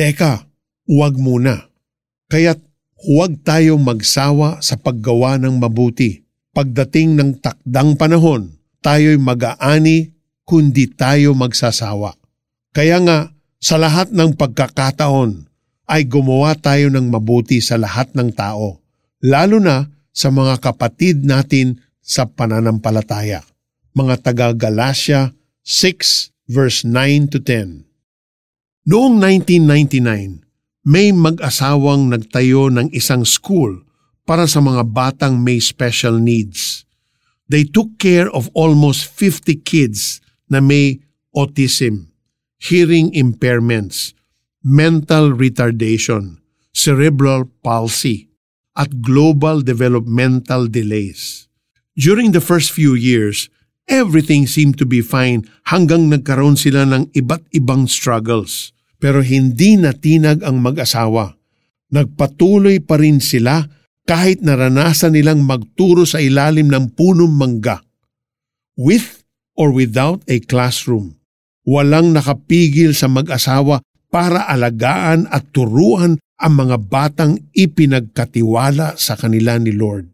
Teka, huwag muna. Kaya't huwag tayong magsawa sa paggawa ng mabuti. Pagdating ng takdang panahon, tayo'y mag-aani kundi tayo magsasawa. Kaya nga, sa lahat ng pagkakataon, ay gumawa tayo ng mabuti sa lahat ng tao, lalo na sa mga kapatid natin sa pananampalataya. Mga taga Galatia 6 verse 9 to 10. Noong 1999, may mag-asawang nagtayo ng isang school para sa mga batang may special needs. They took care of almost 50 kids na may autism, hearing impairments, mental retardation, cerebral palsy, at global developmental delays. During the first few years, everything seemed to be fine hanggang nagkaroon sila ng iba't ibang struggles. Pero hindi natinag ang mag-asawa. Nagpatuloy pa rin sila kahit naranasan nilang magturo sa ilalim ng punong mangga. With or without a classroom, walang nakapigil sa mag-asawa para alagaan at turuan ang mga batang ipinagkatiwala sa kanila ni Lord.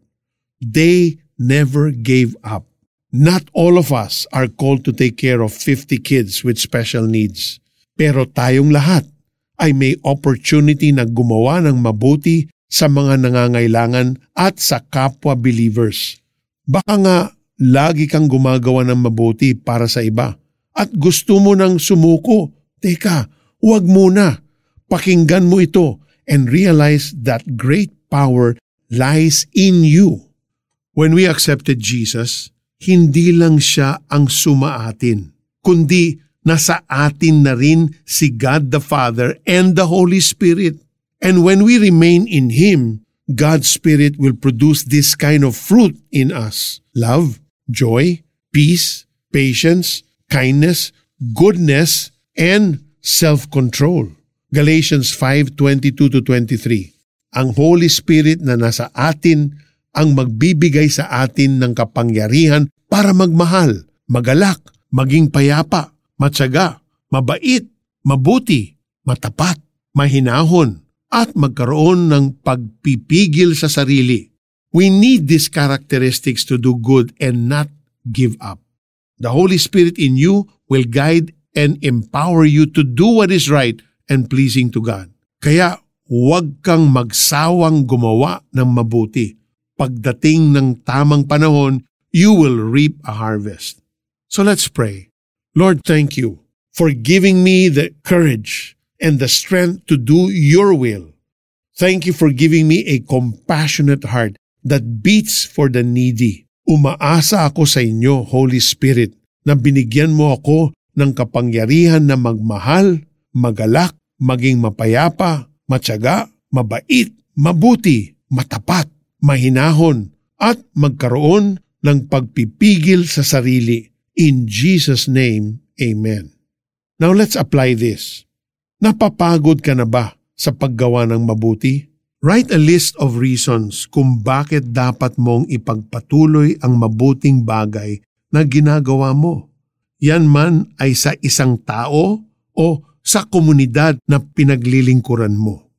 They never gave up. Not all of us are called to take care of 50 kids with special needs. Pero tayong lahat ay may opportunity na gumawa ng mabuti sa mga nangangailangan at sa kapwa believers. Baka nga lagi kang gumagawa ng mabuti para sa iba at gusto mo nang sumuko. Teka, huwag muna. Pakinggan mo ito and realize that great power lies in you. When we accepted Jesus, hindi lang siya ang sumaatin, kundi nasa atin na rin si God the Father and the Holy Spirit. And when we remain in Him, God's Spirit will produce this kind of fruit in us love, joy, peace, patience, kindness, goodness, and self-control. Galatians 5:22 to 23. Ang Holy Spirit na nasa atin ang magbibigay sa atin ng kapangyarihan para magmahal, magalak, maging payapa, matyaga, mabait, mabuti, matapat, mahinahon, at magkaroon ng pagpipigil sa sarili. We need these characteristics to do good and not give up. The Holy Spirit in you will guide and empower you to do what is right and pleasing to God. Kaya huwag kang magsawang gumawa ng mabuti. Pagdating ng tamang panahon, you will reap a harvest. So let's pray. Lord, thank you for giving me the courage and the strength to do your will. Thank you for giving me a compassionate heart that beats for the needy. Umaasa ako sa inyo, Holy Spirit, na binigyan mo ako ng kapangyarihan na magmahal, magalak, maging mapayapa, matyaga, mabait, mabuti, matapat, mahinahon, at magkaroon ng pagpipigil sa sarili In Jesus' name, Amen. Now let's apply this. Napapagod ka na ba sa paggawa ng mabuti? Write a list of reasons kung bakit dapat mong ipagpatuloy ang mabuting bagay na ginagawa mo. Yan man ay sa isang tao o sa komunidad na pinaglilingkuran mo.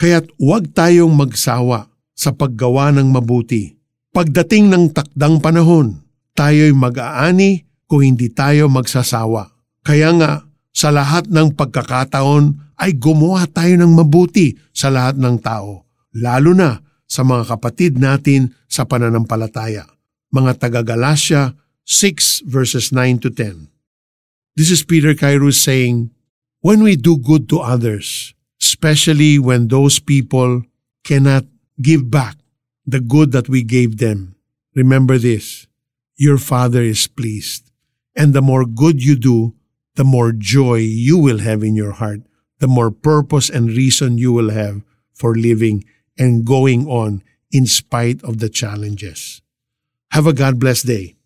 Kaya't huwag tayong magsawa sa paggawa ng mabuti. Pagdating ng takdang panahon, tayo'y mag-aani kung hindi tayo magsasawa. Kaya nga, sa lahat ng pagkakataon ay gumawa tayo ng mabuti sa lahat ng tao, lalo na sa mga kapatid natin sa pananampalataya. Mga taga-Galatia 6 verses 9 to 10. This is Peter Kairos saying, When we do good to others, especially when those people cannot give back the good that we gave them, remember this, your Father is pleased. And the more good you do, the more joy you will have in your heart, the more purpose and reason you will have for living and going on in spite of the challenges. Have a God blessed day.